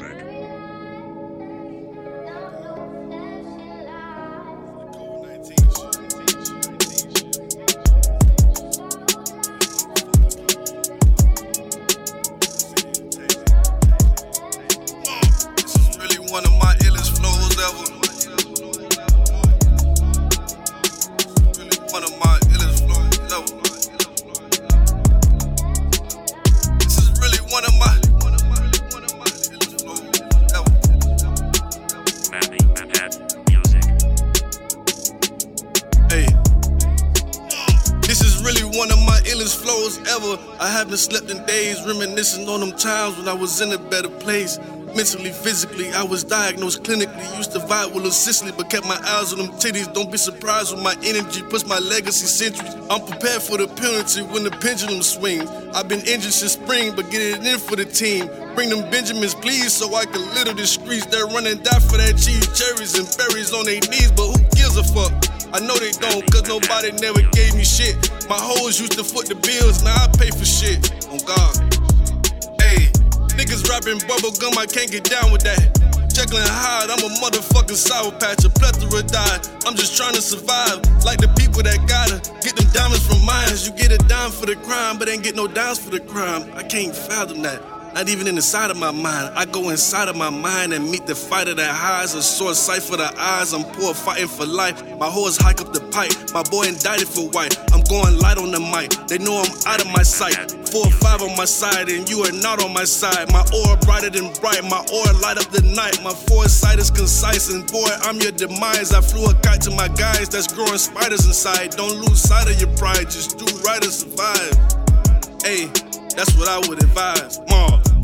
music. One of my illest flows ever. I haven't slept in days, reminiscing on them times when I was in a better place. Mentally, physically, I was diagnosed clinically. Used to vibe with Lil Sicily, but kept my eyes on them titties. Don't be surprised when my energy puts my legacy centuries. I'm prepared for the penalty when the pendulum swings. I've been injured since spring, but get it in for the team. Bring them Benjamins, please, so I can litter the streets. They're running die for that cheese, cherries, and berries on their knees, but who gives a fuck? I know they don't, cause nobody never gave me shit. My hoes used to foot the bills, now I pay for shit. On God. Hey, niggas rapping bubble gum, I can't get down with that. Jekyll Hyde, I'm a motherfucking sour patch, a plethora die. I'm just trying to survive, like the people that gotta get them diamonds from mines. You get a dime for the crime, but ain't get no dimes for the crime. I can't fathom that. Not even in the side of my mind. I go inside of my mind and meet the fighter that hides a sore sight for the eyes. I'm poor fighting for life. My horse hike up the pipe. My boy indicted for white. I'm going light on the mic. They know I'm out of my sight. Four or five on my side, and you are not on my side. My aura brighter than bright. My aura light up the night. My foresight is concise, and boy, I'm your demise. I flew a kite to my guys that's growing spiders inside. Don't lose sight of your pride. Just do right and survive. Hey, that's what I would advise. Mom.